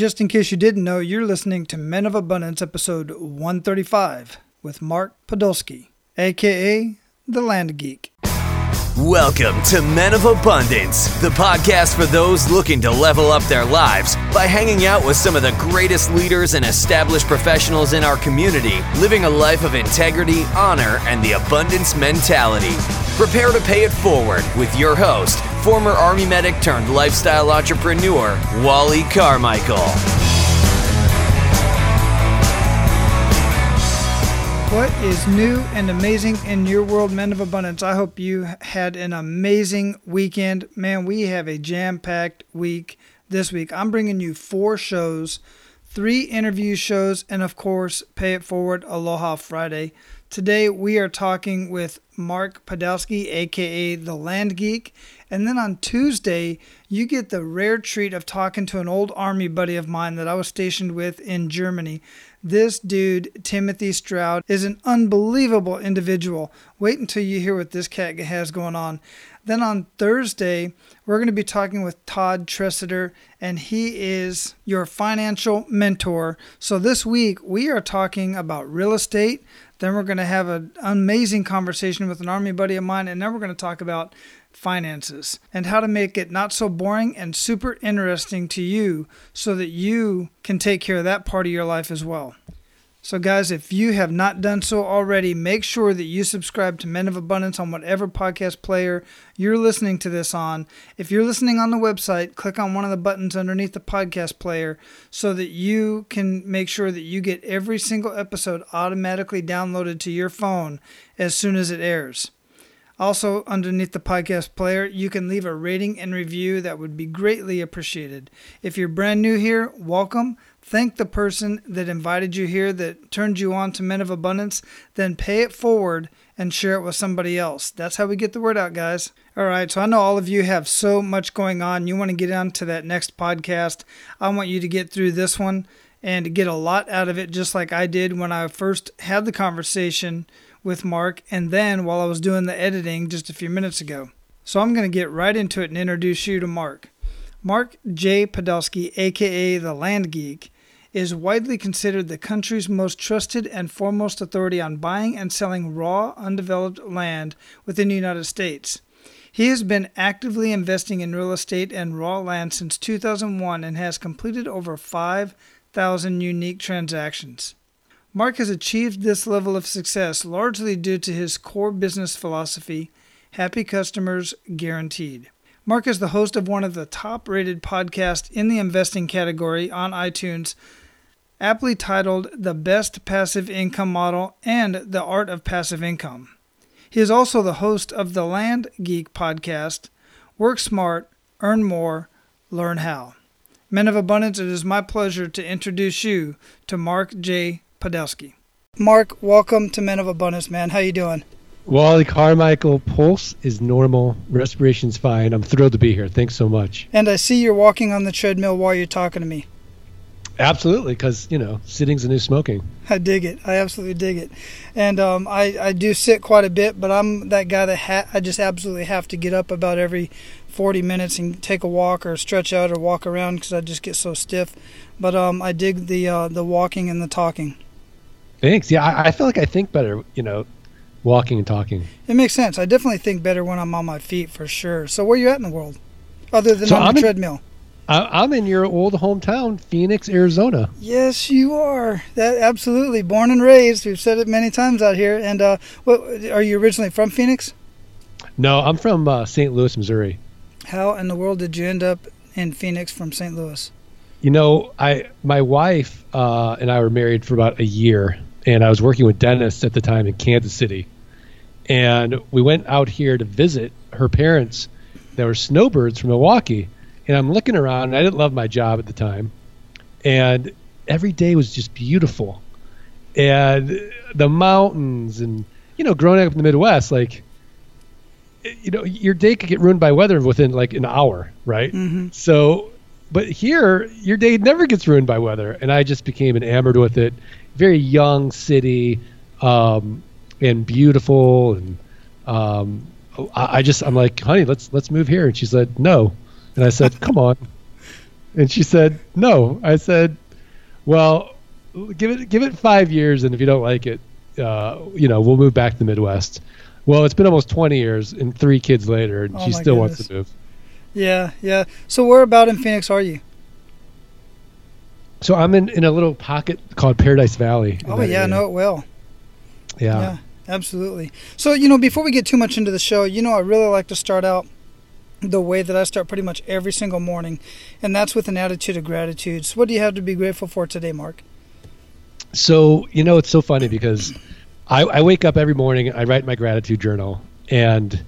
just in case you didn't know, you're listening to Men of Abundance, episode 135, with Mark Podolsky, aka The Land Geek. Welcome to Men of Abundance, the podcast for those looking to level up their lives by hanging out with some of the greatest leaders and established professionals in our community, living a life of integrity, honor, and the abundance mentality. Prepare to pay it forward with your host, former Army medic turned lifestyle entrepreneur, Wally Carmichael. What is new and amazing in your world, men of abundance? I hope you had an amazing weekend. Man, we have a jam packed week this week. I'm bringing you four shows, three interview shows, and of course, Pay It Forward Aloha Friday. Today, we are talking with Mark Podolsky, aka The Land Geek. And then on Tuesday, you get the rare treat of talking to an old Army buddy of mine that I was stationed with in Germany. This dude, Timothy Stroud, is an unbelievable individual. Wait until you hear what this cat has going on. Then on Thursday, we're going to be talking with Todd Tresidder, and he is your financial mentor. So this week, we are talking about real estate. Then we're going to have an amazing conversation with an Army buddy of mine, and then we're going to talk about finances and how to make it not so boring and super interesting to you so that you can take care of that part of your life as well. So, guys, if you have not done so already, make sure that you subscribe to Men of Abundance on whatever podcast player you're listening to this on. If you're listening on the website, click on one of the buttons underneath the podcast player so that you can make sure that you get every single episode automatically downloaded to your phone as soon as it airs. Also, underneath the podcast player, you can leave a rating and review that would be greatly appreciated. If you're brand new here, welcome. Thank the person that invited you here, that turned you on to Men of Abundance, then pay it forward and share it with somebody else. That's how we get the word out, guys. All right, so I know all of you have so much going on. You want to get on to that next podcast. I want you to get through this one and get a lot out of it, just like I did when I first had the conversation with Mark, and then while I was doing the editing just a few minutes ago. So I'm going to get right into it and introduce you to Mark. Mark J. Podolsky, aka the Land Geek, is widely considered the country's most trusted and foremost authority on buying and selling raw, undeveloped land within the United States. He has been actively investing in real estate and raw land since 2001 and has completed over 5,000 unique transactions. Mark has achieved this level of success largely due to his core business philosophy happy customers guaranteed. Mark is the host of one of the top rated podcasts in the investing category on iTunes, aptly titled The Best Passive Income Model and The Art of Passive Income. He is also the host of the Land Geek podcast, Work Smart, Earn More, Learn How. Men of Abundance, it is my pleasure to introduce you to Mark J. Podolsky. Mark, welcome to Men of Abundance, man. How you doing? Wally Carmichael, pulse is normal, respiration's fine. I'm thrilled to be here. Thanks so much. And I see you're walking on the treadmill while you're talking to me. Absolutely, because you know, sitting's the new smoking. I dig it. I absolutely dig it. And um, I I do sit quite a bit, but I'm that guy that ha- I just absolutely have to get up about every 40 minutes and take a walk or stretch out or walk around because I just get so stiff. But um, I dig the uh, the walking and the talking. Thanks. Yeah, I, I feel like I think better. You know, walking and talking. It makes sense. I definitely think better when I'm on my feet for sure. So where are you at in the world, other than So on I'm the in- treadmill? I, I'm in your old hometown, Phoenix, Arizona. Yes, you are. That absolutely born and raised. We've said it many times out here. And uh, what are you originally from? Phoenix? No, I'm from uh, St. Louis, Missouri. How in the world did you end up in Phoenix from St. Louis? You know, I my wife uh, and I were married for about a year, and I was working with dentists at the time in Kansas City, and we went out here to visit her parents. That were snowbirds from Milwaukee, and I'm looking around. And I didn't love my job at the time, and every day was just beautiful, and the mountains, and you know, growing up in the Midwest, like you know, your day could get ruined by weather within like an hour, right? Mm-hmm. So, but here, your day never gets ruined by weather, and I just became enamored with it. Very young city, um, and beautiful, and um, I, I just I'm like, honey, let's let's move here, and she said no, and I said, come on. And she said, "No." I said, "Well, give it give it five years, and if you don't like it, uh, you know, we'll move back to the Midwest." Well, it's been almost 20 years and three kids later, and Oh she still goodness. wants to move. Yeah, yeah. So where about in Phoenix are you? So I'm in, in a little pocket called Paradise Valley. Oh yeah, I area. know it will. Yeah. Yeah, absolutely. So, you know, before we get too much into the show, you know, I really like to start out the way that I start pretty much every single morning, and that's with an attitude of gratitude. So, what do you have to be grateful for today, Mark? So you know, it's so funny because I, I wake up every morning, I write my gratitude journal, and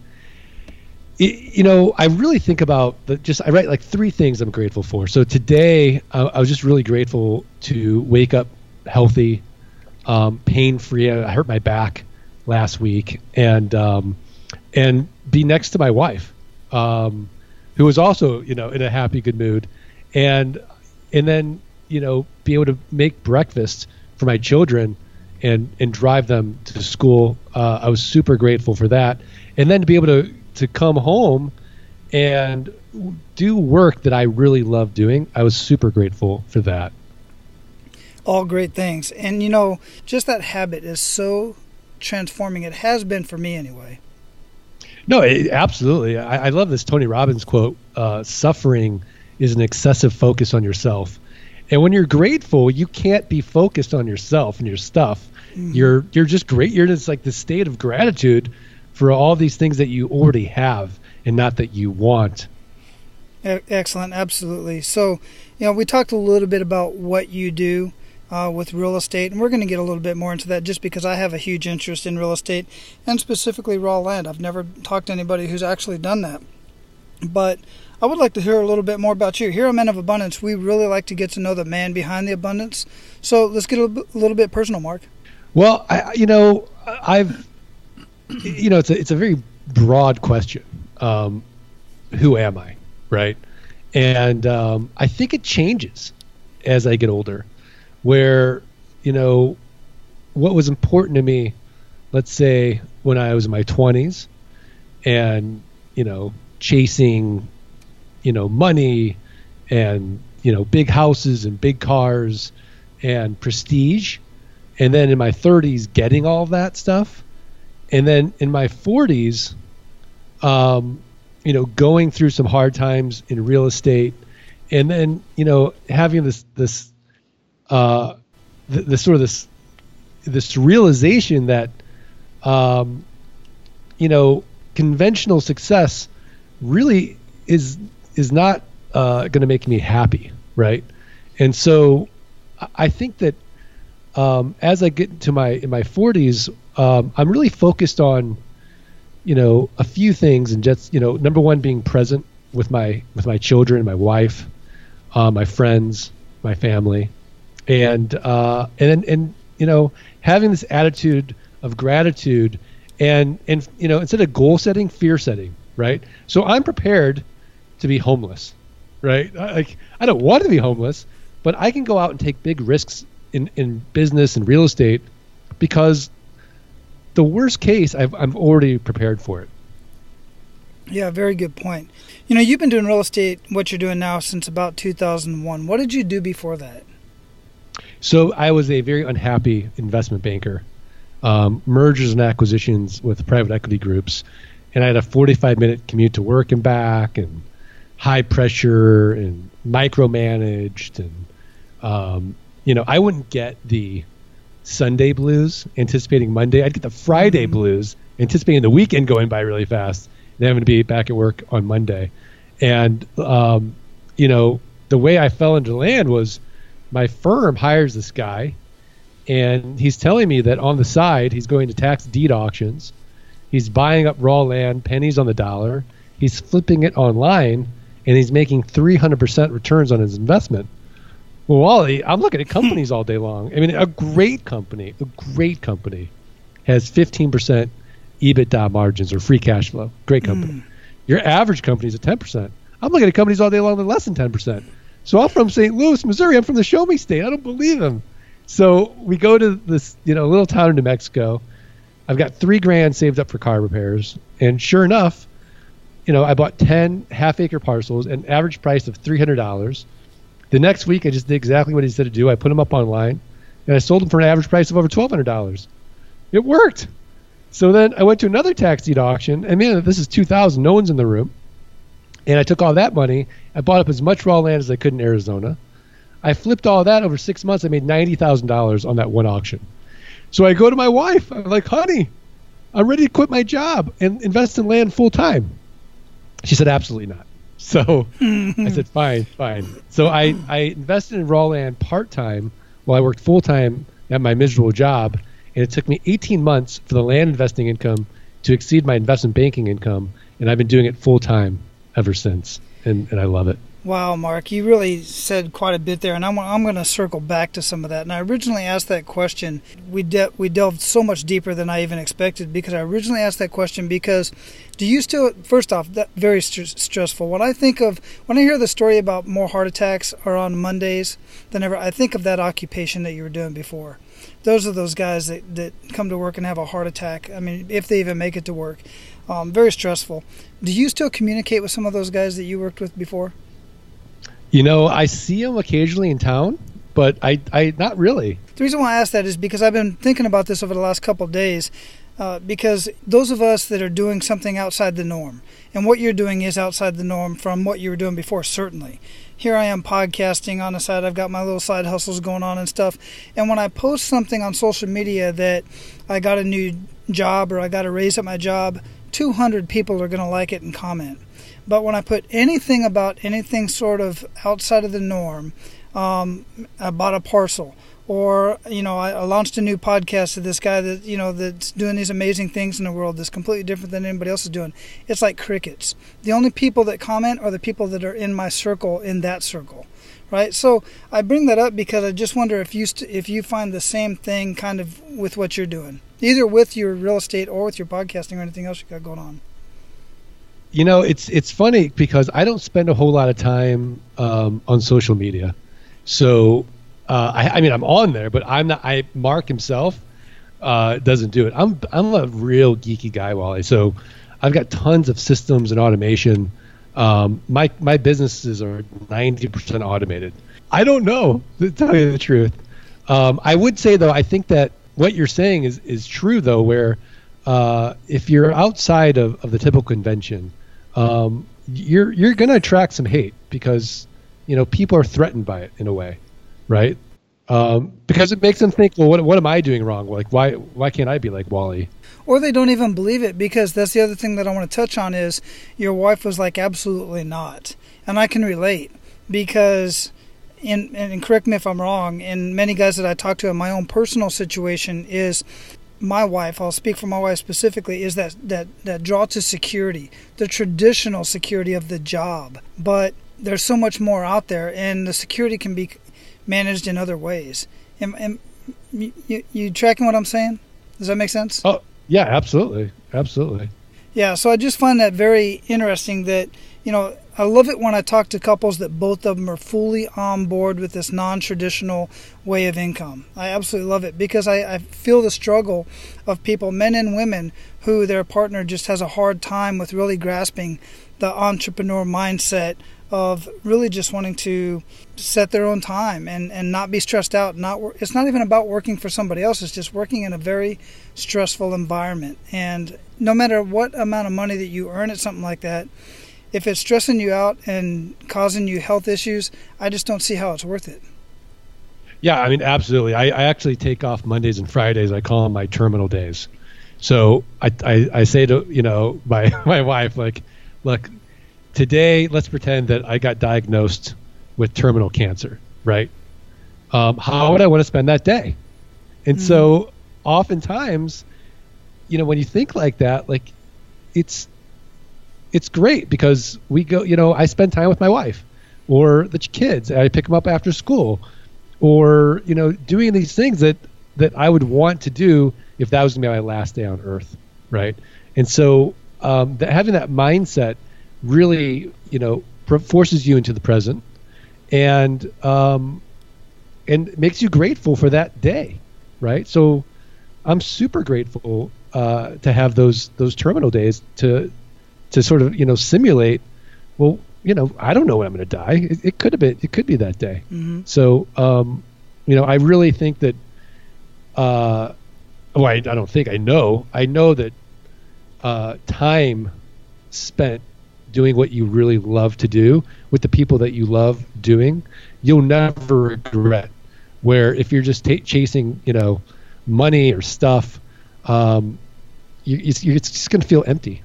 you know, I really think about the just I write like three things I'm grateful for. So today, uh, I was just really grateful to wake up healthy, um, pain free. I, I hurt my back last week, and um, and be next to my wife, um, who was also you know in a happy, good mood, and and then you know be able to make breakfast for my children and and drive them to school. Uh, I was super grateful for that, and then to be able to to come home and do work that I really love doing. I was super grateful for that. All great things. And, you know, just that habit is so transforming. It has been for me anyway. No, it, absolutely. I, I love this Tony Robbins quote: uh, "Suffering is an excessive focus on yourself." And when you're grateful, you can't be focused on yourself and your stuff. You're you're just great. You're just like the state of gratitude for all these things that you already have and not that you want. Excellent, absolutely. So, you know, we talked a little bit about what you do uh, with real estate, and we're going to get a little bit more into that just because I have a huge interest in real estate and specifically raw land. I've never talked to anybody who's actually done that. But I would like to hear a little bit more about you. Here at Men of Abundance, we really like to get to know the man behind the abundance. So let's get a little bit, a little bit personal, Mark. Well, I, you know, I've, you know, it's a, it's a very broad question. Um, who am I, right? And um, I think it changes as I get older. Where, you know, what was important to me, let's say when I was in my twenties, and you know, chasing, you know, money, and you know, big houses and big cars, and prestige and then in my 30s getting all that stuff and then in my 40s um, you know going through some hard times in real estate and then you know having this this uh sort of this this realization that um you know conventional success really is is not uh, going to make me happy right? And so I- i think that um, as I get into my in my 40s, um, I'm really focused on, you know, a few things, and just you know, number one being present with my with my children, my wife, uh, my friends, my family, and uh, and and you know, having this attitude of gratitude, and and you know, instead of goal setting, fear setting, right? So I'm prepared to be homeless, right? Like I don't want to be homeless, but I can go out and take big risks in, in business and real estate because the worst case I've, I'm already prepared for it. Yeah, very good point. You know, you've been doing real estate, what you're doing now, since about 2001. What did you do before that? So I was a very unhappy investment banker, um, mergers and acquisitions with private equity groups, and I had a 45 minute commute to work and back, and high pressure and micromanaged, and um, you know I wouldn't get the Sunday blues anticipating Monday. I'd get the Friday blues anticipating the weekend going by really fast and having to be back at work on Monday. And um, you know the way I fell into land was my firm hires this guy and he's telling me that on the side he's going to tax deed auctions he's buying up raw land pennies on the dollar he's flipping it online and he's making 300% returns on his investment well wally i'm looking at companies all day long i mean a great company a great company has 15% ebitda margins or free cash flow great company hmm. your average company is at 10% i'm looking at companies all day long that are less than 10% so I'm from St. Louis, Missouri. I'm from the Show Me State. I don't believe them. So we go to this, you know, little town in New Mexico. I've got three grand saved up for car repairs, and sure enough, you know, I bought ten half acre parcels, an average price of three hundred dollars, The next week, I just did exactly what he said to do. I put them up online, and I sold them for an average price of over twelve hundred dollars. It worked. So then I went to another tax deed auction, and man, this is two thousand. No one's in the room, and I took all that money. I bought up as much raw land as I could in Arizona. I flipped all that over six months. I made ninety thousand dollars on that one auction. So I go to my wife. I'm like, "Honey, I'm ready to quit my job and invest in land full time." She said, "Absolutely not." So I said, fine, fine. So I, I invested in raw land part time while I worked full time at my miserable job. And it took me 18 months for the land investing income to exceed my investment banking income. And I've been doing it full time ever since. And, and I love it. Wow, Mark, you really said quite a bit there, and I'm, I'm going to circle back to some of that. And I originally asked that question. We de- we delved so much deeper than I even expected because I originally asked that question because do you still first off that very st- stressful. When I think of when I hear the story about more heart attacks are on Mondays than ever, I think of that occupation that you were doing before. Those are those guys that, that come to work and have a heart attack. I mean, if they even make it to work, um, very stressful. Do you still communicate with some of those guys that you worked with before? You know, I see them occasionally in town, but I, I not really. The reason why I ask that is because I've been thinking about this over the last couple days. Uh, because those of us that are doing something outside the norm, and what you're doing is outside the norm from what you were doing before, certainly. Here I am podcasting on the side. I've got my little side hustles going on and stuff. And when I post something on social media that I got a new job or I got a raise at my job, 200 people are going to like it and comment. But when I put anything about anything sort of outside of the norm, um, I bought a parcel, or you know, I, launched a new podcast to this guy that you know that's doing these amazing things in the world that's completely different than anybody else is doing. It's like crickets. The only people that comment are the people that are in my circle in that circle, right? So I bring that up because I just wonder if you st- if you find the same thing kind of with what you're doing, either with your real estate or with your podcasting or anything else you got going on. You know, it's it's funny because I don't spend a whole lot of time um, on social media. So, uh, I, I, mean, I'm on there, but I'm not. I Mark himself uh, doesn't do it. I'm I'm a real geeky guy, Wally. So, I've got tons of systems and automation. Um, my my businesses are 90% automated. I don't know to tell you the truth. Um, I would say though, I think that what you're saying is is true though, where uh, if you're outside of, of the typical convention, um, you're you're going to attract some hate because you know people are threatened by it in a way, right? Um, because it makes them think, well, what what am I doing wrong? Like, why why can't I be like Wally? Or they don't even believe it because that's the other thing that I want to touch on is your wife was like, absolutely not, and I can relate because. In, and correct me if I'm wrong, and many guys that I talk to in my own personal situation is my wife, I'll speak for my wife specifically, is that, that, that draw to security, the traditional security of the job. But there's so much more out there, and the security can be managed in other ways. And, and you, you tracking what I'm saying? Does that make sense? Oh, yeah, absolutely. Absolutely. Yeah, so I just find that very interesting that, you know, I love it when I talk to couples that both of them are fully on board with this non traditional way of income. I absolutely love it because I, I, feel the struggle of people, men and women, who their partner just has a hard time with really grasping the entrepreneur mindset of really just wanting to set their own time and, and not be stressed out. Not It's not even about working for somebody else, it's just working in a very stressful environment. And no matter what amount of money that you earn at something like that, if it's stressing you out and causing you health issues, I just don't see how it's worth it. Yeah, I mean, absolutely. I, I actually take off Mondays and Fridays. I call them my terminal days. So I, I, I say to you know my my wife like, look, today let's pretend that I got diagnosed with terminal cancer, right? Um, how would I want to spend that day? And mm-hmm. so oftentimes, you know, when you think like that, like it's it's great because we go, you know, I spend time with my wife or the kids. I pick them up after school or, you know, doing these things that, that I would want to do if that was going to be my last day on earth. Right. And so um, that having that mindset really, you know, forces you into the present and, um, and makes you grateful for that day. Right. So I'm super grateful uh, to have those those terminal days to to sort of you know simulate well you know, I don't know when I'm going to die. It, it, could have been, it could be that day. Mm-hmm. So, um, you know, I really think that, uh, well, I, I don't think I know. I know that uh, time spent doing what you really love to do with the people that you love doing, you'll never regret. Where if you're just t- chasing, you know, money or stuff, um, you, it's, it's just going to feel empty.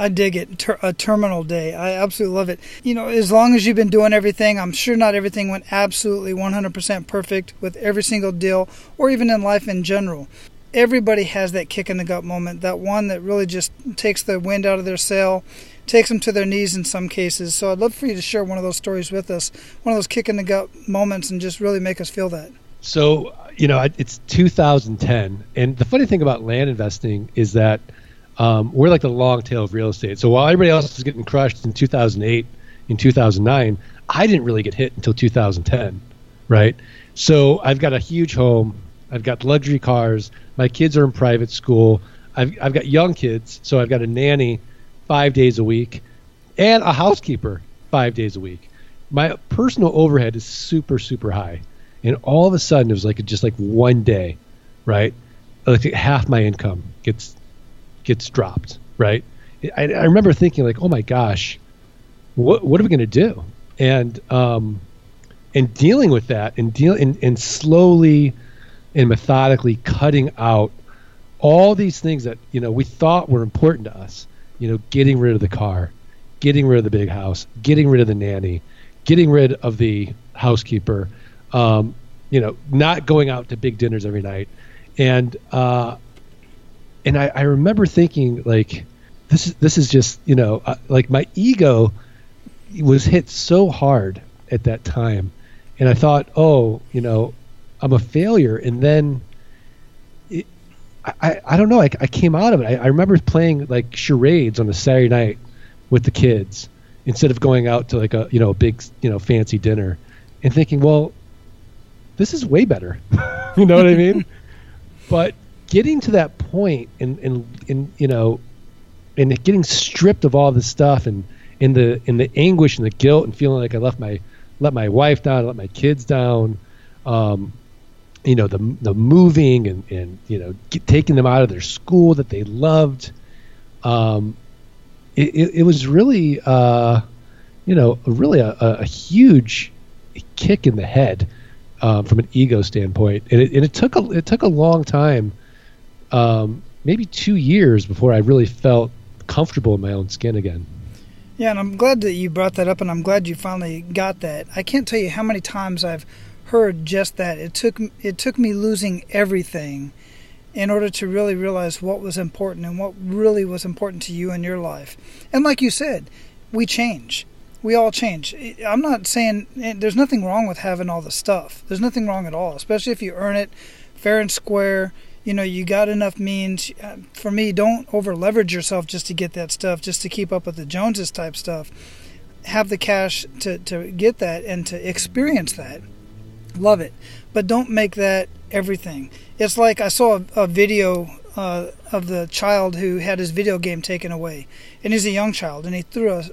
I dig it. Ter- a terminal day. I absolutely love it. You know, as long as you've been doing everything, I'm sure not everything went absolutely 100% perfect with every single deal or even in life in general. Everybody has that kick in the gut moment, that one that really just takes the wind out of their sail, takes them to their knees in some cases. So I'd love for you to share one of those stories with us, one of those kick in the gut moments, and just really make us feel that. So, you know, it's 2010. And the funny thing about land investing is that um, we're like the long tail of real estate. So while everybody else was getting crushed in 2008, in 2009, I didn't really get hit until 2010, right? So I've got a huge home. I've got luxury cars. My kids are in private school. I've, I've got young kids. So I've got a nanny five days a week and a housekeeper five days a week. My personal overhead is super, super high. And all of a sudden, it was like just like one day, right? Like half my income gets gets dropped, right? I, I remember thinking like, oh my gosh, what what are we going to do? And um, and dealing with that and deal and, and slowly and methodically cutting out all these things that you know we thought were important to us you know, getting rid of the car, getting rid of the big house, getting rid of the nanny, getting rid of the housekeeper, um, you know, not going out to big dinners every night, and uh, and I, I remember thinking like, this is this is just you know uh, like my ego was hit so hard at that time, and I thought, oh, you know, I'm a failure, and then I, I don't know. I, I came out of it. I, I remember playing like charades on a Saturday night with the kids instead of going out to like a you know a big you know fancy dinner, and thinking, well, this is way better. you know what I mean? But getting to that point and in and you know, and getting stripped of all this stuff and in the in the anguish and the guilt and feeling like I left my let my wife down, I let my kids down. Um, you know the the moving and and you know get, taking them out of their school that they loved um it, it, it was really uh you know really a, a huge kick in the head um, from an ego standpoint and it, and it took a it took a long time um maybe two years before I really felt comfortable in my own skin again yeah and I'm glad that you brought that up and I'm glad you finally got that I can't tell you how many times I've heard just that. It took it took me losing everything in order to really realize what was important and what really was important to you in your life. And like you said, we change. We all change. I'm not saying eh, there's nothing wrong with having all the stuff. There's nothing wrong at all, especially if you earn it fair and square. You know, you got enough means. Uh, for me, don't over leverage yourself just to get that stuff, just to keep up with the Joneses type stuff. Have the cash to, to get that and to experience that Love it. But don't make that everything. It's like I saw a, a video uh, of the child who had his video game taken away. And he's a young child, and he threw a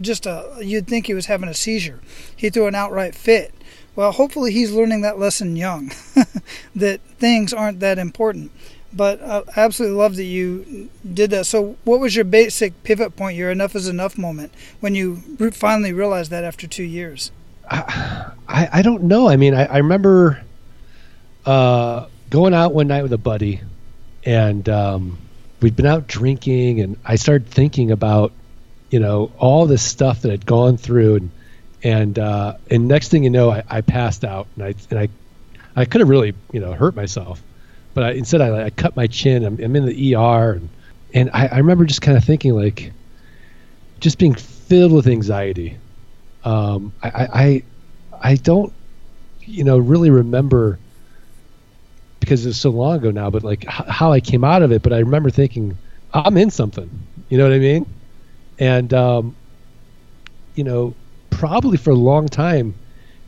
just a you'd think he was having a seizure. He threw an outright fit. Well, hopefully he's learning that lesson young, that things aren't that important. But I absolutely love that you did that. So, what was your basic pivot point, your enough is enough moment, when you finally realized that after two years? I, I, don't know. I mean, I, I remember uh, going out one night with a buddy, and um, we'd been out drinking, and I started thinking about, you know, all this stuff that I'd gone through, and and uh, and next thing you know, I, I passed out, and I and I I could have really you know hurt myself, but I, instead I, I cut my chin. I'm, I'm in the ER, and and I, I remember just kind of thinking like, just being filled with anxiety um, I, I I don't you know really remember because it's so long ago now, but like h- how I came out of it. But I remember thinking I'm in something. You know what I mean? And um, you know, probably for a long time,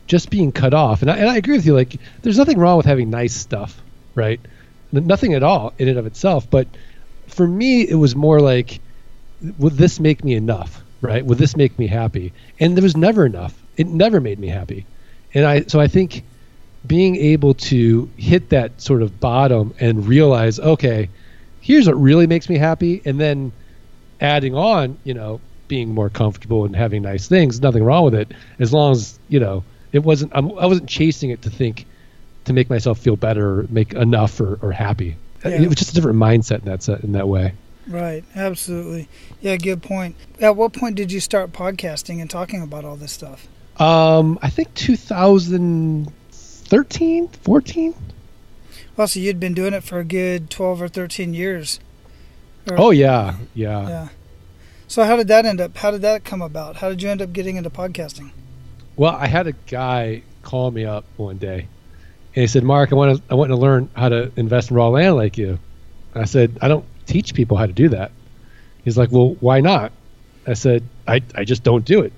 just being cut off. And I, and I agree with you. Like, there's nothing wrong with having nice stuff, right? Nothing at all in and of itself. But for me, it was more like, would this make me enough? right? Will this make me happy? And there was never enough. It never made me happy. And I so I think being able to hit that sort of bottom and realize, okay, here's what really makes me happy, and then adding on, you know, being more comfortable and having nice things, nothing wrong with it, as long as you know it wasn't. I'm, I was not chasing it to think to make myself feel better, or make enough, or, or happy. Yeah. It was just a different mindset in that set, in that way. Right, absolutely. Yeah, good point. At what point did you start podcasting and talking about all this stuff? Um, I think 2013, 14. Well, so you'd been doing it for a good 12 or 13 years. Or, oh yeah, yeah. Yeah. So how did that end up? How did that come about? How did you end up getting into podcasting? Well, I had a guy call me up one day, and he said, "Mark, I want to I want to learn how to invest in raw land like you." I said, "I don't teach people how to do that." He's like, "Well, why not?" I said, "I I just don't do it."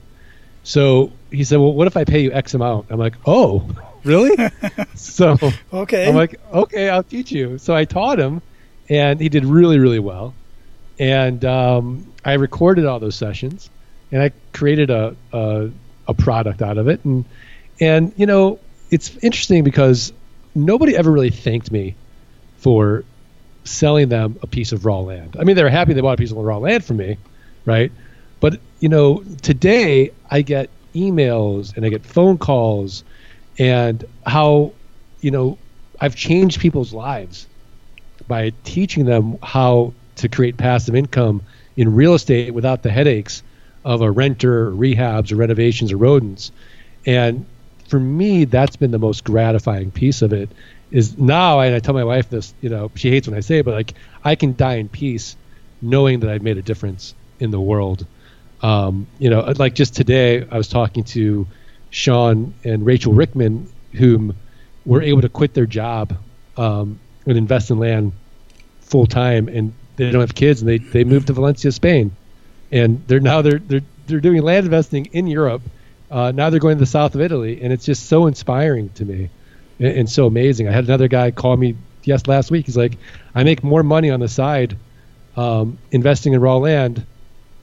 So he said, "Well, what if I pay you X amount?" I'm like, "Oh, really?" so okay, I'm like, "Okay, I'll teach you." So I taught him, and he did really really well. And um, I recorded all those sessions, and I created a, a a product out of it. And and you know, it's interesting because nobody ever really thanked me for selling them a piece of raw land. I mean, they were happy they bought a piece of raw land from me, right? But you know, today I get emails and I get phone calls, and how you know I've changed people's lives by teaching them how to create passive income in real estate without the headaches of a renter, or rehabs, or renovations, or rodents. And for me, that's been the most gratifying piece of it. Is now, and I tell my wife this, you know, she hates when I say it, but like I can die in peace knowing that I've made a difference in the world. Um, you know, like just today, I was talking to Sean and Rachel Rickman, whom were able to quit their job um, and invest in land full time, and they don't have kids, and they they moved to Valencia, Spain and they're now they're they're they're doing land investing in Europe. Uh, now they're going to the south of Italy, and it's just so inspiring to me, and, and, so amazing. I had another guy call me yes last week. He's like, I make more money on the side um, investing in raw land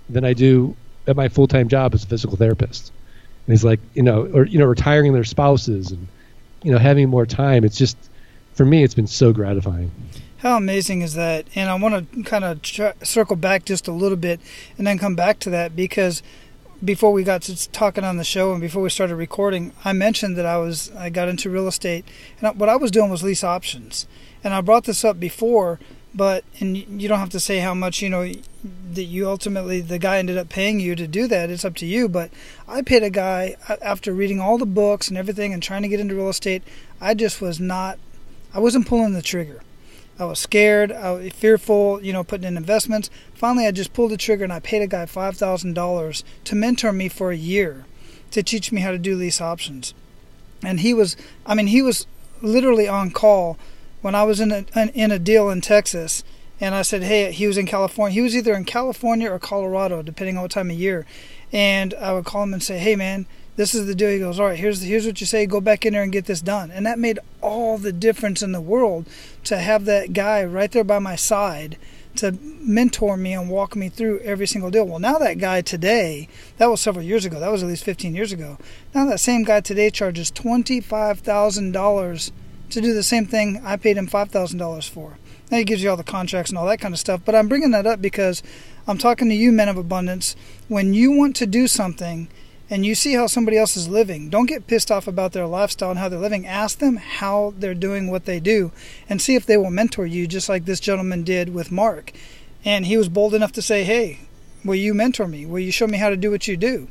than I do at my full time job as a physical therapist. And he's like, you know, or you know, retiring their spouses and you know having more time. It's just for me, it's been so gratifying. How amazing is that? And I want to kind of tr- circle back just a little bit and then come back to that because before we got to talking on the show and before we started recording, I mentioned that I was I got into real estate and what I was doing was lease options. And I brought this up before, but and you don't have to say how much you know that you ultimately the guy ended up paying you to do that. It's up to you. But I paid a guy after reading all the books and everything and trying to get into real estate. I just was not. I wasn't pulling the trigger. I was scared, I was fearful, you know, putting in investments. Finally, I just pulled the trigger and I paid a guy $5,000 to mentor me for a year to teach me how to do lease options. And he was, I mean, he was literally on call when I was in a, in a deal in Texas. And I said, hey, he was in California. He was either in California or Colorado, depending on what time of year. And I would call him and say, hey, man, this is the deal. He goes, all right, here's here's what you say. Go back in there and get this done. And that made all the difference in the world to have that guy right there by my side to mentor me and walk me through every single deal. Well, now that guy today, that was several years ago. That was at least 15 years ago. Now that same guy today charges $25,000 to do the same thing I paid him $5,000 for. Now he gives you all the contracts and all that kind of stuff. But I'm bringing that up because I'm talking to you, men of abundance. When you want to do something and you see how somebody else is living, don't get pissed off about their lifestyle and how they're living. Ask them how they're doing what they do and see if they will mentor you, just like this gentleman did with Mark. And he was bold enough to say, Hey, will you mentor me? Will you show me how to do what you do?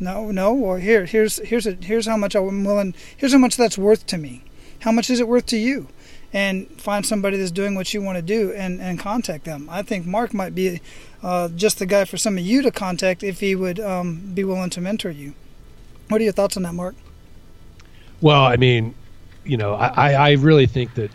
No, no, or here, here's here's a, here's how much I'm willing here's how much that's worth to me. How much is it worth to you? And find somebody that's doing what you want to do and, and contact them. I think Mark might be uh, just the guy for some of you to contact if he would um, be willing to mentor you. What are your thoughts on that, Mark? Well, I mean, you know, I, I really think that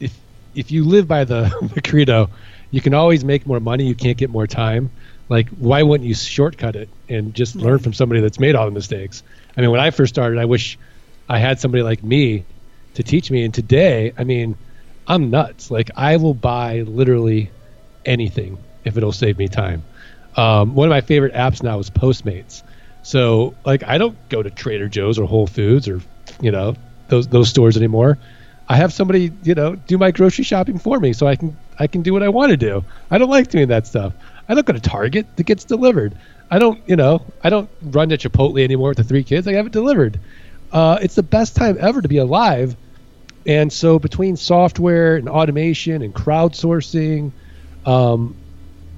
if if you live by the, the credo, you can always make more money. You can't get more time. Like, why wouldn't you shortcut it and just learn from somebody that's made all the mistakes? I mean, when I first started, I wish I had somebody like me to teach me. And today, I mean, I'm nuts. Like, I will buy literally anything if it'll save me time. Um, one of my favorite apps now is Postmates. So like I don't go to Trader Joe's or Whole Foods or you know those those stores anymore. I have somebody you know do my grocery shopping for me, so I can I can do what I want to do. I don't like doing that stuff. I don't go to Target; that gets delivered. I don't you know I don't run to Chipotle anymore with the three kids. I have it delivered. Uh, it's the best time ever to be alive. And so between software and automation and crowdsourcing, um,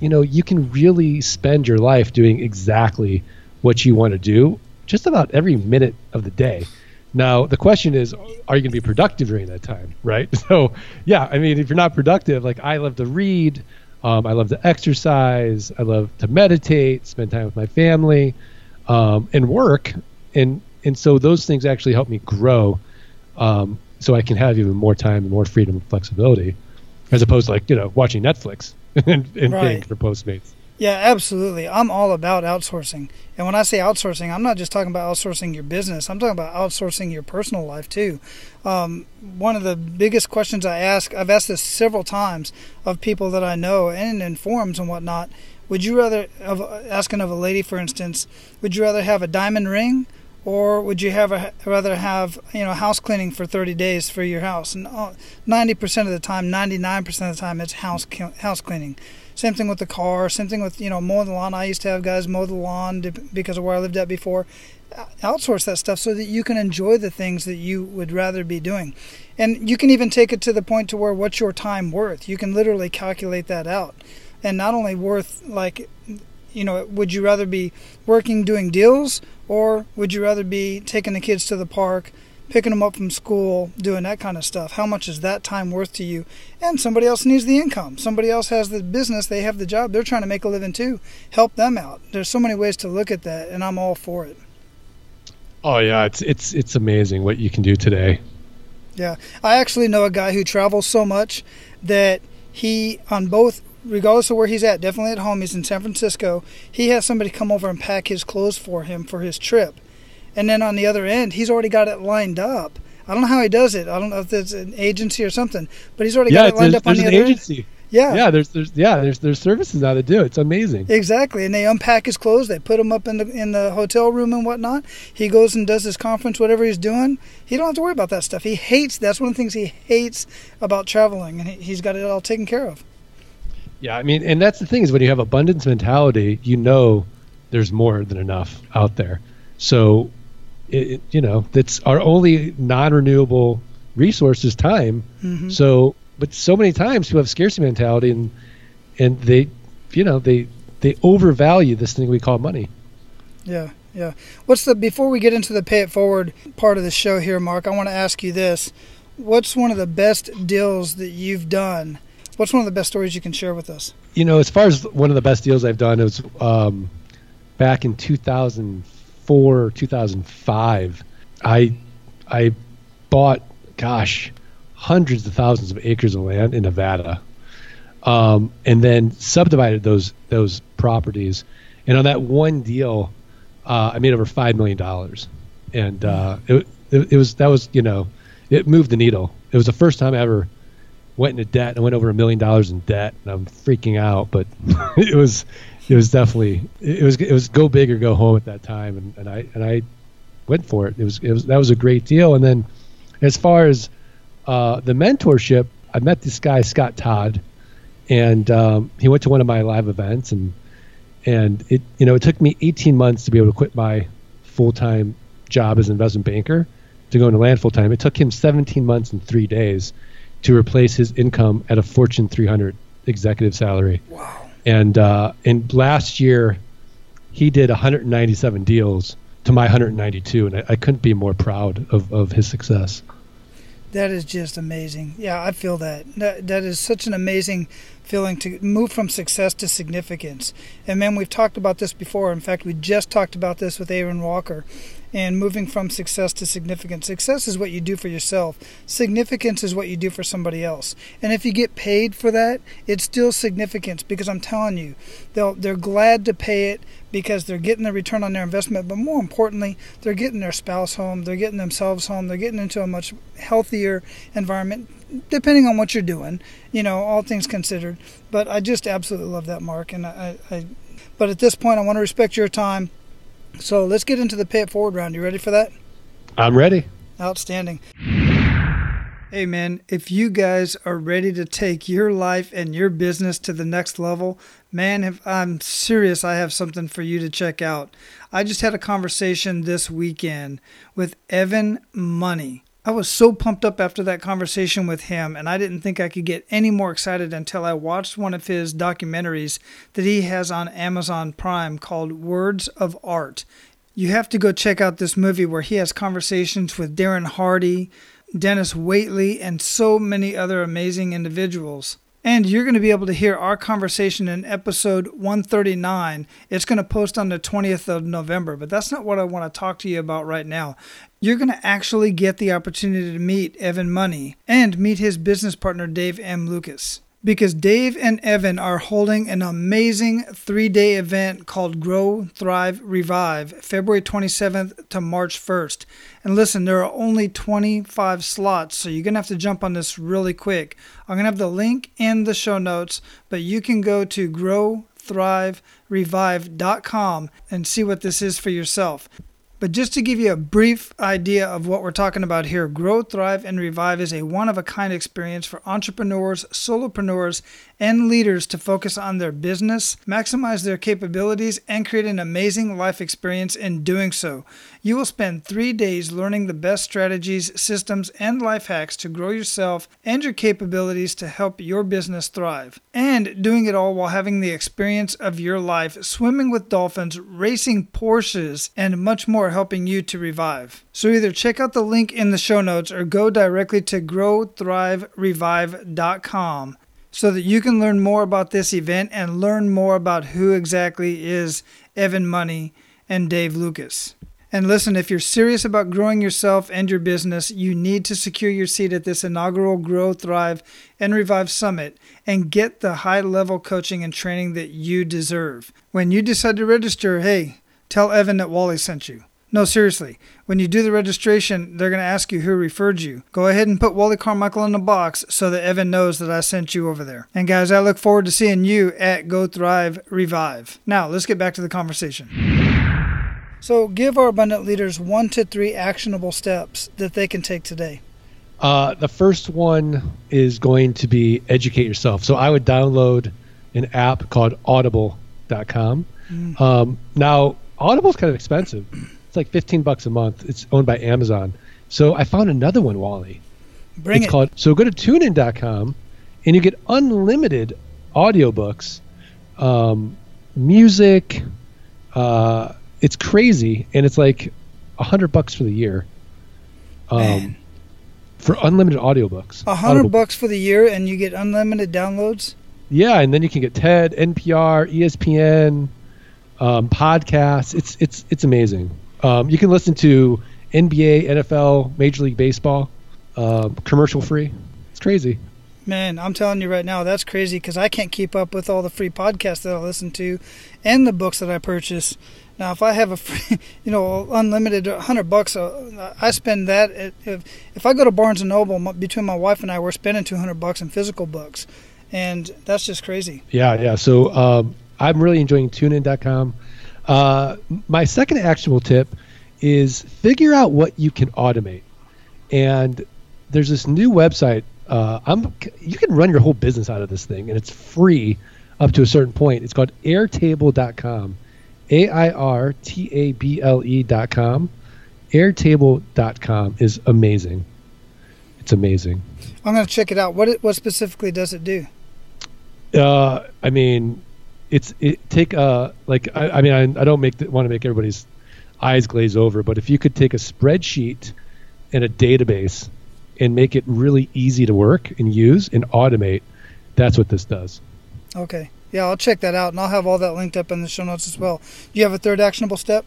you know, you can really spend your life doing exactly what you want to do just about every minute of the day. Now, the question is, are you going to be productive during that time, right? So, yeah, I mean, if you're not productive, like I love to read, um, I love to exercise, I love to meditate, spend time with my family, um, and work, and and so those things actually help me grow, um, so I can have even more time and more freedom and flexibility, as opposed to like you know watching Netflix and, and Right. paying for Postmates. Yeah, absolutely. I'm all about outsourcing. And when I say outsourcing, I'm not just talking about outsourcing your business. I'm talking about outsourcing your personal life too. Um, one of the biggest questions I ask, I've asked this several times of people that I know and in forums and whatnot. Would you rather, of asking of a lady, for instance, would you rather have a diamond ring, or would you have a, rather have you know house cleaning for 30 days for your house? And uh, 90% of the time, 99% of the time, it's house house cleaning. Same thing with the car. Same thing with you know mowing the lawn. I used to have guys mow the lawn because of where I lived at before. Outsource that stuff so that you can enjoy the things that you would rather be doing, and you can even take it to the point to where what's your time worth. You can literally calculate that out, and not only worth like, you know, would you rather be working doing deals or would you rather be taking the kids to the park? picking them up from school, doing that kind of stuff. How much is that time worth to you? And somebody else needs the income. Somebody else has the business, they have the job, they're trying to make a living too. Help them out. There's so many ways to look at that, and I'm all for it. Oh yeah, it's it's it's amazing what you can do today. Yeah. I actually know a guy who travels so much that he, on both, regardless of where he's at, definitely at home, he's in San Francisco, he has somebody come over and pack his clothes for him for his trip. And then on the other end, he's already got it lined up. I don't know how he does it. I don't know if it's an agency or something, but he's already yeah, got it lined up on the an other end. agency. Yeah. Yeah, there's there's yeah, there's there's services now that do it. It's amazing. Exactly, and they unpack his clothes. They put him up in the in the hotel room and whatnot. He goes and does his conference, whatever he's doing. He don't have to worry about that stuff. He hates. That's one of the things he hates about traveling, and he, he's got it all taken care of. Yeah, I mean, and that's the thing is when you have abundance mentality, you know there's more than enough out there. So, it, you know, that's our only non-renewable resource is time. Mhm. So, but so many times people have scarcity mentality, and and they, you know, they they overvalue this thing we call money. Yeah, yeah. What's the before we get into the pay it forward part of the show here, Mark? I want to ask you this: What's one of the best deals that you've done? What's one of the best stories you can share with us? you know, as far as one of the best deals I've done, was um, back in 2004, 2005. I I bought, gosh, hundreds of thousands of acres of land in Nevada, um, and then subdivided those those properties. And on that one deal, uh, I made over five million dollars, and uh, it, it it was that was you know, it moved the needle. It was the first time ever went into debt. I went over a million dollars in debt, and I'm freaking out. But it was, it was definitely, it was, it was go big or go home at that time, and, and I and I went for it. It was, it was that was a great deal. And then, as far as uh, the mentorship, I met this guy Scott Todd, and um, he went to one of my live events, and and it, you know, it took me 18 months to be able to quit my full time job as an investment banker to go into land full time. It took him 17 months and three days to replace his income at a Fortune 300 executive salary. Wow. And uh, and last year, he did 197 deals to my 192, and I, I couldn't be more proud of, of his success. That is just amazing. Yeah, I feel that. That that is such an amazing feeling to move from success to significance. And man, we've talked about this before. In fact, we just talked about this with Aaron Walker. And moving from success to significance. Success is what you do for yourself. Significance is what you do for somebody else. And if you get paid for that, it's still significance because I'm telling you, they'll they're glad to pay it because they're getting the return on their investment, but more importantly, they're getting their spouse home, they're getting themselves home, they're getting into a much healthier environment, depending on what you're doing, you know, all things considered. But I just absolutely love that, Mark. And I, I But at this point, I want to respect your time. So let's get into the pay it forward round. You ready for that? I'm ready. Outstanding. Hey man, if you guys are ready to take your life and your business to the next level, man, if I'm serious, I have something for you to check out. I just had a conversation this weekend with Evan Money. I was so pumped up after that conversation with him, and I didn't think I could get any more excited until I watched one of his documentaries that he has on Amazon Prime called Words of Art. You have to go check out this movie where he has conversations with Darren Hardy, Dennis Waitley, and so many other amazing individuals. And you're going to be able to hear our conversation in episode 139. It's going to post on the 20th of November, but that's not what I want to talk to you about right now. You're going to actually get the opportunity to meet Evan Money and meet his business partner, Dave M. Lucas because Dave and Evan are holding an amazing three day event called Grow, Thrive, Revive, February 27th to March 1st. And listen, there are only 25 slots, so you're going to have to jump on this really quick. I'm going to have the link in the show notes, but you can go to growthriverevive.com and see what this is for yourself. But just to give you a brief idea of what we're talking about here, Grow, Thrive, and Revive is a one of a kind experience for entrepreneurs, solopreneurs, and leaders to focus on their business, maximize their capabilities, and create an amazing life experience in doing so. You will spend three days learning the best strategies, systems, and life hacks to grow yourself and your capabilities to help your business thrive. And doing it all while having the experience of your life, swimming with dolphins, racing Porsches, and much more helping you to revive. So either check out the link in the show notes or go directly to growthriverevive.com so that you can learn more about this event and learn more about who exactly is Evan Money and Dave Lucas. And listen, if you're serious about growing yourself and your business, you need to secure your seat at this inaugural Grow, Thrive, and Revive Summit and get the high level coaching and training that you deserve. When you decide to register, hey, tell Evan that Wally sent you. No, seriously. When you do the registration, they're going to ask you who referred you. Go ahead and put Wally Carmichael in the box so that Evan knows that I sent you over there. And guys, I look forward to seeing you at Grow Thrive Revive. Now, let's get back to the conversation. So, give our abundant leaders one to three actionable steps that they can take today. Uh, the first one is going to be educate yourself. So, I would download an app called audible.com. Mm. Um, now, Audible's kind of expensive. It's like 15 bucks a month. It's owned by Amazon. So I found another one, Wally. Bring it's it. called so go to tunein.com and you get unlimited audiobooks, um, music. Uh, it's crazy, and it's like a hundred bucks for the year. Um, for unlimited audiobooks. A hundred bucks for the year, and you get unlimited downloads. Yeah, and then you can get TED, NPR, ESPN, um, podcasts. It's it's it's amazing. Um, you can listen to NBA, NFL, Major League Baseball, uh, commercial free. It's crazy. Man, I'm telling you right now, that's crazy because I can't keep up with all the free podcasts that I listen to and the books that I purchase. Now, if I have a free, you know, unlimited 100 bucks, uh, I spend that. If, if I go to Barnes and Noble, between my wife and I, we're spending 200 bucks in physical books, and that's just crazy. Yeah, yeah. So um, I'm really enjoying TuneIn.com. Uh, my second actionable tip is figure out what you can automate. And there's this new website. Uh, I'm you can run your whole business out of this thing, and it's free up to a certain point. It's called Airtable.com, A I R T A B L E.com. Airtable.com is amazing. It's amazing. I'm going to check it out. What it, what specifically does it do? Uh, I mean, it's it take a like I, I mean I, I don't make want to make everybody's eyes glaze over, but if you could take a spreadsheet and a database and make it really easy to work and use and automate, that's what this does. Okay. Yeah, I'll check that out and I'll have all that linked up in the show notes as well. Do you have a third actionable step?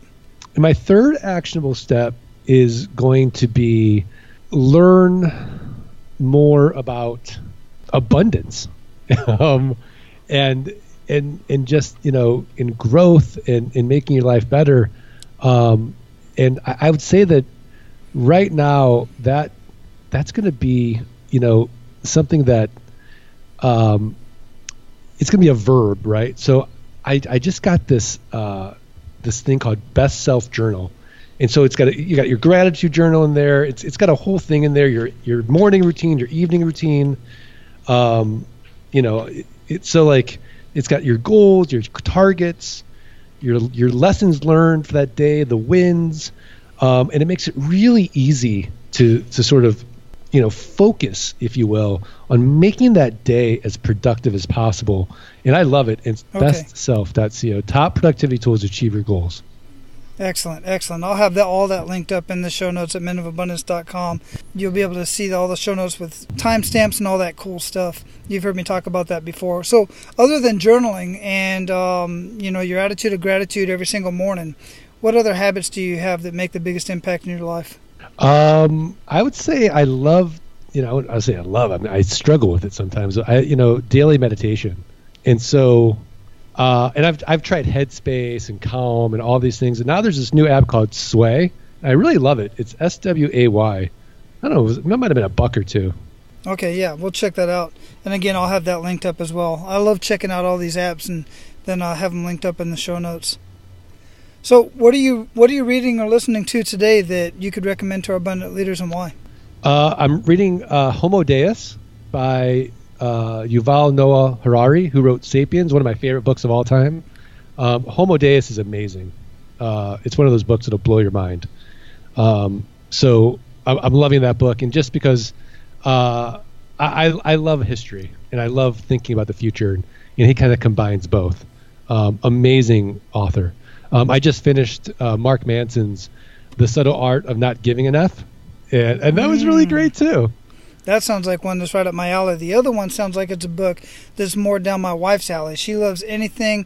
And my third actionable step is going to be learn more about abundance. um, and and and just you know in growth and in making your life better um, and I, I, would say that right now that that's going to be you know something that um, it's going to be a verb right so I, I just got this uh, this thing called Best Self Journal, and so it's got a, you got your gratitude journal in there. It's it's got a whole thing in there. Your your morning routine, your evening routine. Um, you know, it, so like it's got your goals, your targets, your your lessons learned for that day, the wins, um, and it makes it really easy to to sort of you know focus if you will on making that day as productive as possible. And i love it. It's okay. bestself.co top productivity tools to achieve your goals Excellent, excellent. I'll have that all that linked up in the show notes at menofabundance.com. You'll be able to see all the show notes with timestamps and all that cool stuff. You've heard me talk about that before. So, other than journaling and um, you know your attitude of gratitude every single morning, what other habits do you have that make the biggest impact in your life? Um, I would say I love. You know, I would say I love. I mean, I struggle with it sometimes. I, you know, daily meditation, and so uh, and I've I've tried Headspace and Calm and all these things, and now there's this new app called Sway. I really love it. It's S W A Y. I don't know. It, might have been a buck or two. Okay, yeah, we'll check that out. And again, I'll have that linked up as well. I love checking out all these apps, and then I'll have them linked up in the show notes. So, what are you what are you reading or listening to today that you could recommend to our abundant leaders, and why? Uh, I'm reading uh, Homo Deus by uh, Yuval Noah Harari, who wrote *Sapiens*, one of my favorite books of all time. Um, Homo Deus is amazing. Uh, it's one of those books that'll blow your mind. Um, so I'm, I'm, loving that book, and just because uh, I, I love history and I love thinking about the future, and, and he kind of combines both. Um, amazing author. Um, I just finished uh, Mark Manson's *The Subtle Art of Not Giving Enough*, and, and that was really mm. great too. That sounds like one that's right up my alley. The other one sounds like it's a book that's more down my wife's alley. She loves anything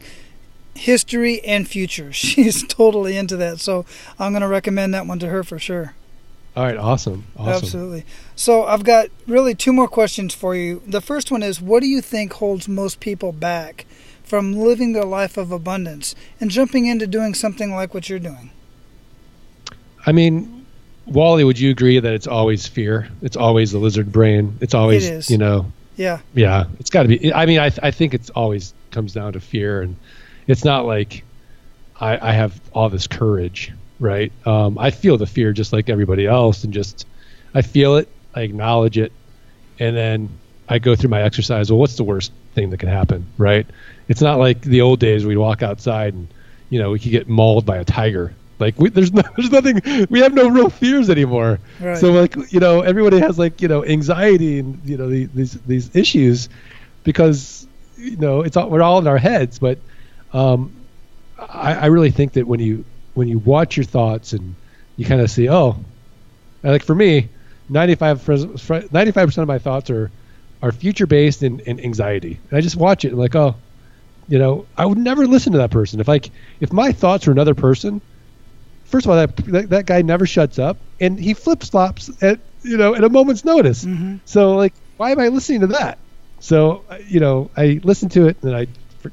history and future. She's totally into that. So I'm going to recommend that one to her for sure. All right, awesome. awesome. Absolutely. So I've got really two more questions for you. The first one is what do you think holds most people back from living their life of abundance and jumping into doing something like what you're doing? I mean, Wally, would you agree that it's always fear? It's always the lizard brain. It's always, it you know. Yeah. Yeah. It's got to be. I mean, I, I think it's always comes down to fear. And it's not like I, I have all this courage, right? Um, I feel the fear just like everybody else. And just, I feel it, I acknowledge it. And then I go through my exercise. Well, what's the worst thing that can happen, right? It's not like the old days we'd walk outside and, you know, we could get mauled by a tiger like we, there's no, there's nothing. We have no real fears anymore. Right. So like you know everybody has like you know anxiety and you know the, these these issues because you know it's all, we're all in our heads. But um, I, I really think that when you when you watch your thoughts and you kind of see oh like for me 95 percent of my thoughts are are future based and, and anxiety and i just watch it and like oh you know i would never listen to that person if like if my thoughts were another person first of all, that, that, that guy never shuts up, and he flip flops at you know at a moment's notice. Mm-hmm. So like, why am I listening to that? So you know, I listen to it and I,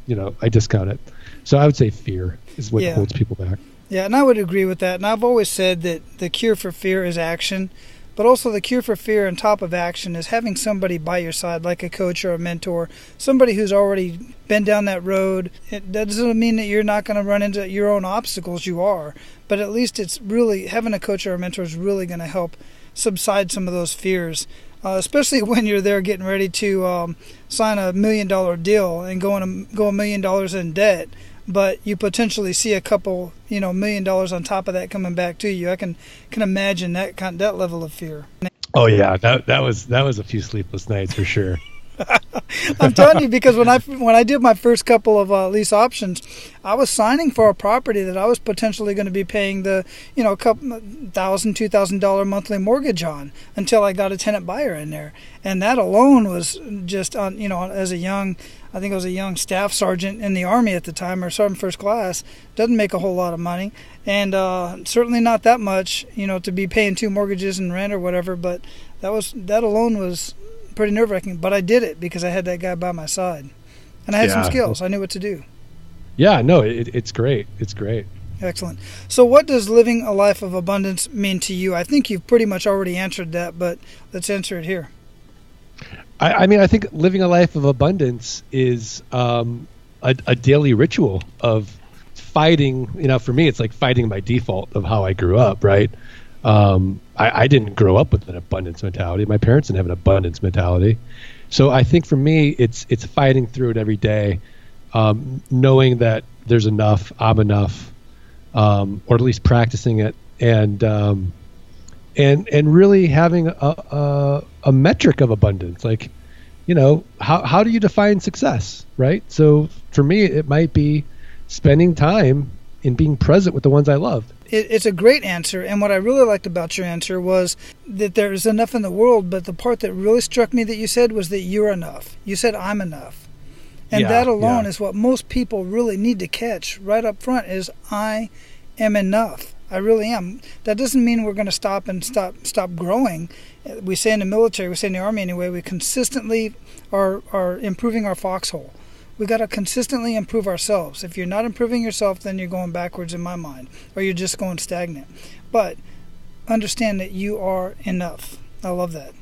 you know, I discount it. So I would say fear is what yeah. holds people back. Yeah, and I would agree with that. And I've always said that the cure for fear is action. But also, the cure for fear on top of action is having somebody by your side, like a coach or a mentor, somebody who's already been down that road. It doesn't mean that you're not going to run into your own obstacles, you are. But at least it's really, having a coach or a mentor is really going to help subside some of those fears. Uh, especially when you're there getting ready to um, sign a million dollar deal and going go a million dollars in debt but you potentially see a couple, you know, million dollars on top of that coming back to you. I can can imagine that kind that level of fear. Oh yeah, that that was that was a few sleepless nights for sure. I'm telling you because when I when I did my first couple of uh, lease options, I was signing for a property that I was potentially going to be paying the you know a couple thousand two thousand dollar monthly mortgage on until I got a tenant buyer in there, and that alone was just on you know as a young I think I was a young staff sergeant in the army at the time or sergeant first class doesn't make a whole lot of money. And uh, certainly not that much you know to be paying two mortgages and rent or whatever but that was that alone was pretty nerve wracking, but I did it because I had that guy by my side, and I had yeah. some skills. I knew what to do. Yeah, no, it, it's great. It's great. Excellent. So, what does living a life of abundance mean to you? I think you've pretty much already answered that, but let's answer it here. I, I mean, I think living a life of abundance is um, a, a daily ritual of fighting. You know, for me, it's like fighting my default of how I grew up. Right. Um, I, I didn't grow up with an abundance mentality. My parents didn't have an abundance mentality. So I think for me, it's it's fighting through it every day, um, knowing that there's enough, I'm enough, um, or at least practicing it, and um, and and really having a, a, a metric of abundance. Like, you know, how how do you define success, right? So for me, it might be spending time in being present with the ones I love. It, it's a great answer, and what I really liked about your answer was that there is enough in the world. But the part that really struck me that you said was that you're enough. You said I'm enough. And Yeah, that alone yeah. is what most people really need to catch right up front is I am enough. I really am. That doesn't mean we're going to stop and stop stop growing. We say in the military, we say in the army anyway, we consistently are are improving our foxhole. We got to consistently improve ourselves. If you're not improving yourself, then you're going backwards in my mind, or you're just going stagnant. But understand that you are enough. I love that.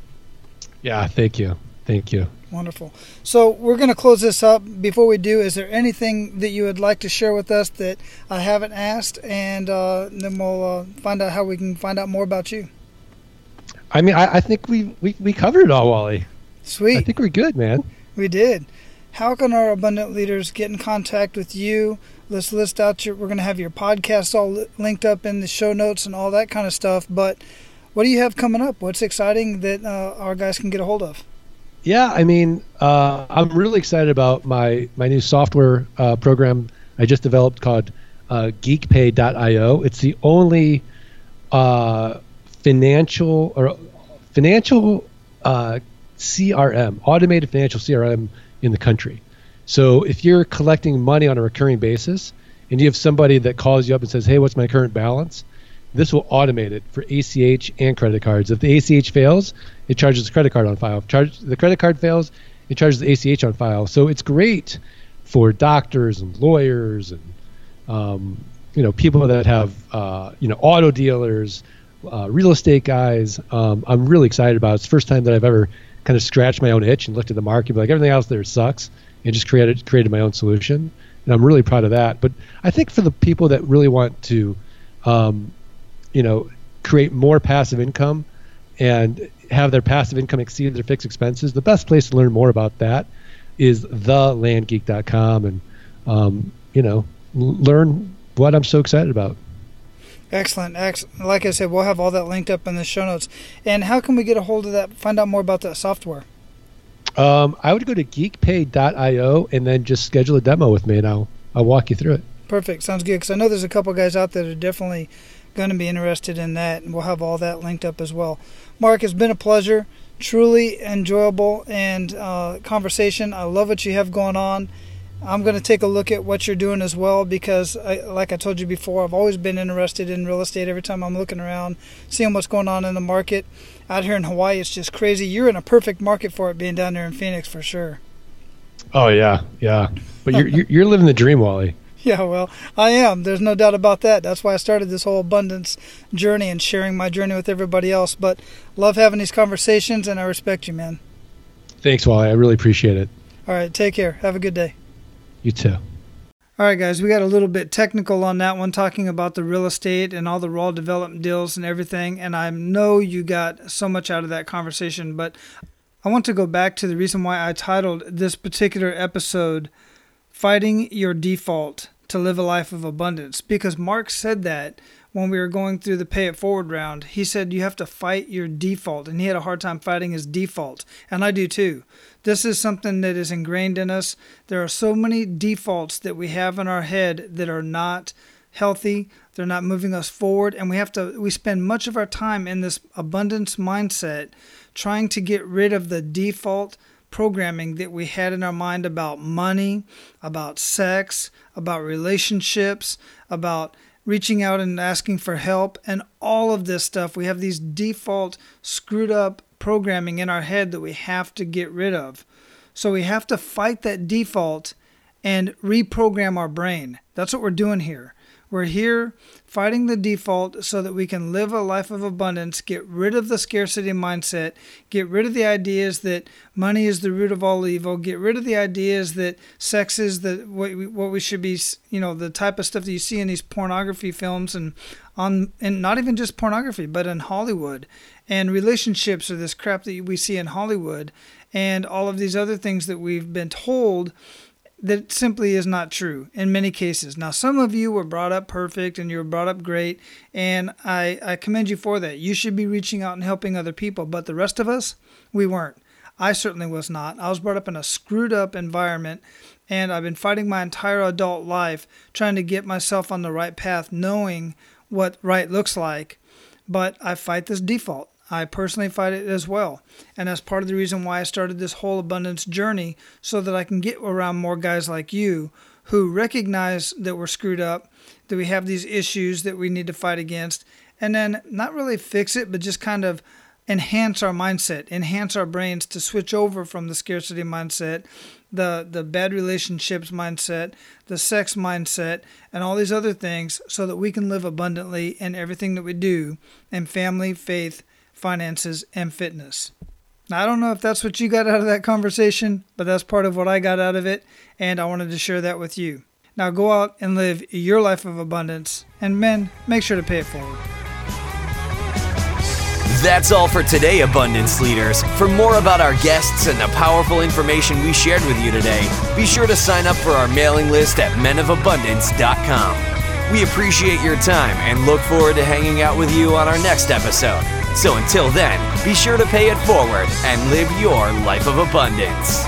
Yeah, thank you, thank you. Wonderful. So we're going to close this up. Before we do, is there anything that you would like to share with us that I haven't asked, and uh, then we'll uh, find out how we can find out more about you. I mean, I, I think we, we we covered it all, Wally. Sweet. I think we're good, man. we did. How can our abundant leaders get in contact with you? Let's list out your. We're going to have your podcast all linked up in the show notes and all that kind of stuff. But what do you have coming up? What's exciting that uh, our guys can get a hold of? Yeah, I mean, uh, I'm really excited about my my new software uh, program I just developed called uh, GeekPay.io. It's the only uh, financial or financial uh, CRM, automated financial CRM in the country. So if you're collecting money on a recurring basis and you have somebody that calls you up and says, "Hey, what's my current balance?" This will automate it for ACH and credit cards. If the ACH fails, it charges the credit card on file. If charge, the credit card fails, it charges the ACH on file. So it's great for doctors and lawyers and um, you know people that have uh, you know auto dealers, uh, real estate guys. Um, I'm really excited about it. It's the first time that I've ever kind of scratched my own itch and looked at the market, but like everything else there sucks, and just created created my own solution. And I'm really proud of that. But I think for the people that really want to, um, you know, create more passive income and have their passive income exceed their fixed expenses, the best place to learn more about that is thelandgeek.com and um, you know learn what I'm so excited about. Excellent, excellent. Like I said, we'll have all that linked up in the show notes. And how can we get a hold of that? Find out more about that software. Um, I would go to geekpay.io and then just schedule a demo with me, and I'll I'll walk you through it. Perfect. Sounds good. Because I know there's a couple guys out there that are definitely going to be interested in that, and we'll have all that linked up as well. Mark, it's been a pleasure. Truly enjoyable and uh, conversation. I love what you have going on. I'm going to take a look at what you're doing as well because, I, like I told you before, I've always been interested in real estate. Every time I'm looking around, seeing what's going on in the market out here in Hawaii, it's just crazy. You're in a perfect market for it, being down there in Phoenix for sure. Oh yeah, yeah. But you're you're, you're living the dream, Wally. Yeah, well, I am. There's no doubt about that. That's why I started this whole abundance journey and sharing my journey with everybody else. But love having these conversations, and I respect you, man. Thanks, Wally. I really appreciate it. All right, take care. Have a good day. You too. All right, guys, we got a little bit technical on that one, talking about the real estate and all the raw development deals and everything. And I know you got so much out of that conversation, but I want to go back to the reason why I titled this particular episode Fighting Your Default to Live a Life of Abundance. Because Mark said that when we were going through the pay it forward round. He said you have to fight your default, and he had a hard time fighting his default. And I do too. This is something that is ingrained in us. There are so many defaults that we have in our head that are not healthy. They're not moving us forward, and we have to we spend much of our time in this abundance mindset trying to get rid of the default programming that we had in our mind about money, about sex, about relationships, about reaching out and asking for help, and all of this stuff. We have these default screwed up programming in our head that we have to get rid of. So we have to fight that default and reprogram our brain. That's what we're doing here. We're here fighting the default so that we can live a life of abundance, get rid of the scarcity mindset, get rid of the ideas that money is the root of all evil, get rid of the ideas that sex is the what we, what we should be, you know, the type of stuff that you see in these pornography films and on and not even just pornography, but in Hollywood. And relationships are this crap that we see in Hollywood and all of these other things that we've been told that simply is not true in many cases. Now, some of you were brought up perfect and you were brought up great, and I, I commend you for that. You should be reaching out and helping other people, but the rest of us, we weren't. I certainly was not. I was brought up in a screwed up environment, and I've been fighting my entire adult life trying to get myself on the right path, knowing what right looks like. But I fight this default. I personally fight it as well. And that's part of the reason why I started this whole abundance journey so that I can get around more guys like you who recognize that we're screwed up, that we have these issues that we need to fight against, and then not really fix it, but just kind of enhance our mindset, enhance our brains to switch over from the scarcity mindset, the the bad relationships mindset, the sex mindset, and all these other things so that we can live abundantly in everything that we do in family, faith, finances, and fitness. Now, I don't know if that's what you got out of that conversation, but that's part of what I got out of it, and I wanted to share that with you. Now, go out and live your life of abundance, and men, make sure to pay it forward. That's all for today, Abundance Leaders. For more about our guests and the powerful information we shared with you today, be sure to sign up for our mailing list at menofabundance.com. We appreciate your time and look forward to hanging out with you on our next episode. So until then, be sure to pay it forward and live your life of abundance.